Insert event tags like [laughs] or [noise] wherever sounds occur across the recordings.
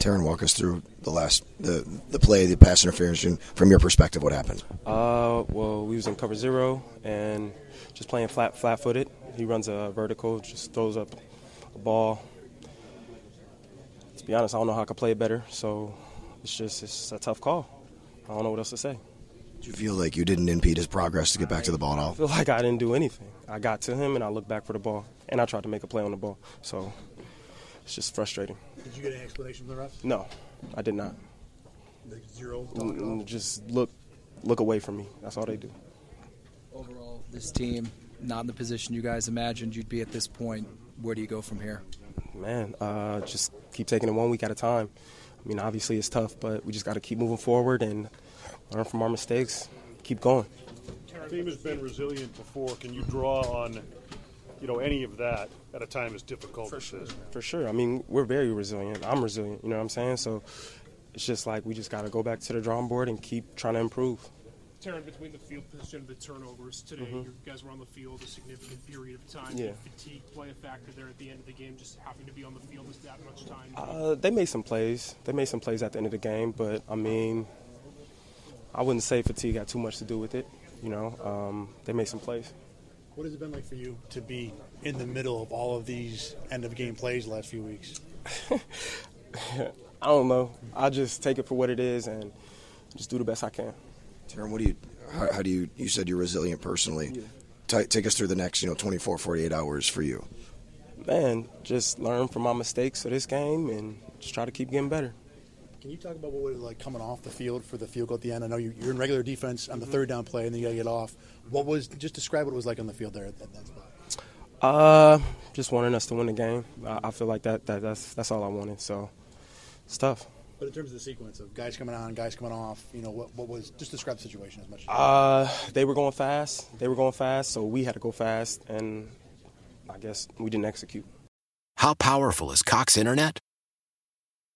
Taron, walk us through the last the the play, the pass interference, and from your perspective, what happened? Uh, well, we was in cover zero and just playing flat flat footed. He runs a vertical, just throws up a ball. To be honest, I don't know how I could play it better. So it's just it's a tough call. I don't know what else to say. Do you feel like you didn't impede his progress to get back to the ball at all? I feel like I didn't do anything. I got to him and I looked back for the ball, and I tried to make a play on the ball. So it's just frustrating. Did you get any explanation from the refs? No, I did not. Like zero. Mm, Just look, look away from me. That's all they do. Overall, this team not in the position you guys imagined you'd be at this point. Where do you go from here? Man, uh, just keep taking it one week at a time. I mean, obviously it's tough, but we just got to keep moving forward and learn from our mistakes. Keep going. The team has been resilient before. Can you draw on, you know, any of that at a time as difficult as this? For sure. I mean, we're very resilient. I'm resilient. You know what I'm saying? So it's just like we just got to go back to the drawing board and keep trying to improve. Taron, between the field position and the turnovers today, you guys were on the field a significant period of time. Mm-hmm. Yeah. Did fatigue play a factor there at the end of the game, just having to be on the field is that much time? Uh, they made some plays. They made some plays at the end of the game, but I mean, I wouldn't say fatigue had too much to do with it. You know, um, they made some plays. What has it been like for you to be in the middle of all of these end of game plays the last few weeks? [laughs] I don't know. I just take it for what it is and just do the best I can. Taron, what do you? How, how do you? You said you're resilient personally. Ta take us through the next, you know, 24, 48 hours for you. Man, just learn from my mistakes of this game and just try to keep getting better. Can you talk about what it was like coming off the field for the field goal at the end? I know you- you're in regular defense on the Mm-hmm. third down play, and then you got to get off. What was just describe what it was like on the field there at that, that spot? Uh, just wanting us to win the game. I, I feel like that, that that's that's all I wanted. So it's tough. But in terms of the sequence of guys coming on, guys coming off, you know, what, what was just describe the situation as much. as you. Uh, they were going fast. They were going fast, so we had to go fast, and I guess we didn't execute. How powerful is Cox Internet?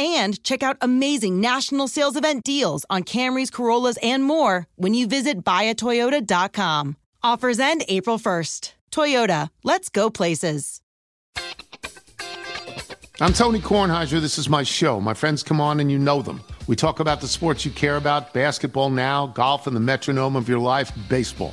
and check out amazing national sales event deals on Camrys, Corollas, and more when you visit buyatoyota.com. Offers end April 1st. Toyota, let's go places. I'm Tony Kornheiser. This is my show. My friends come on and you know them. We talk about the sports you care about basketball now, golf, and the metronome of your life, baseball.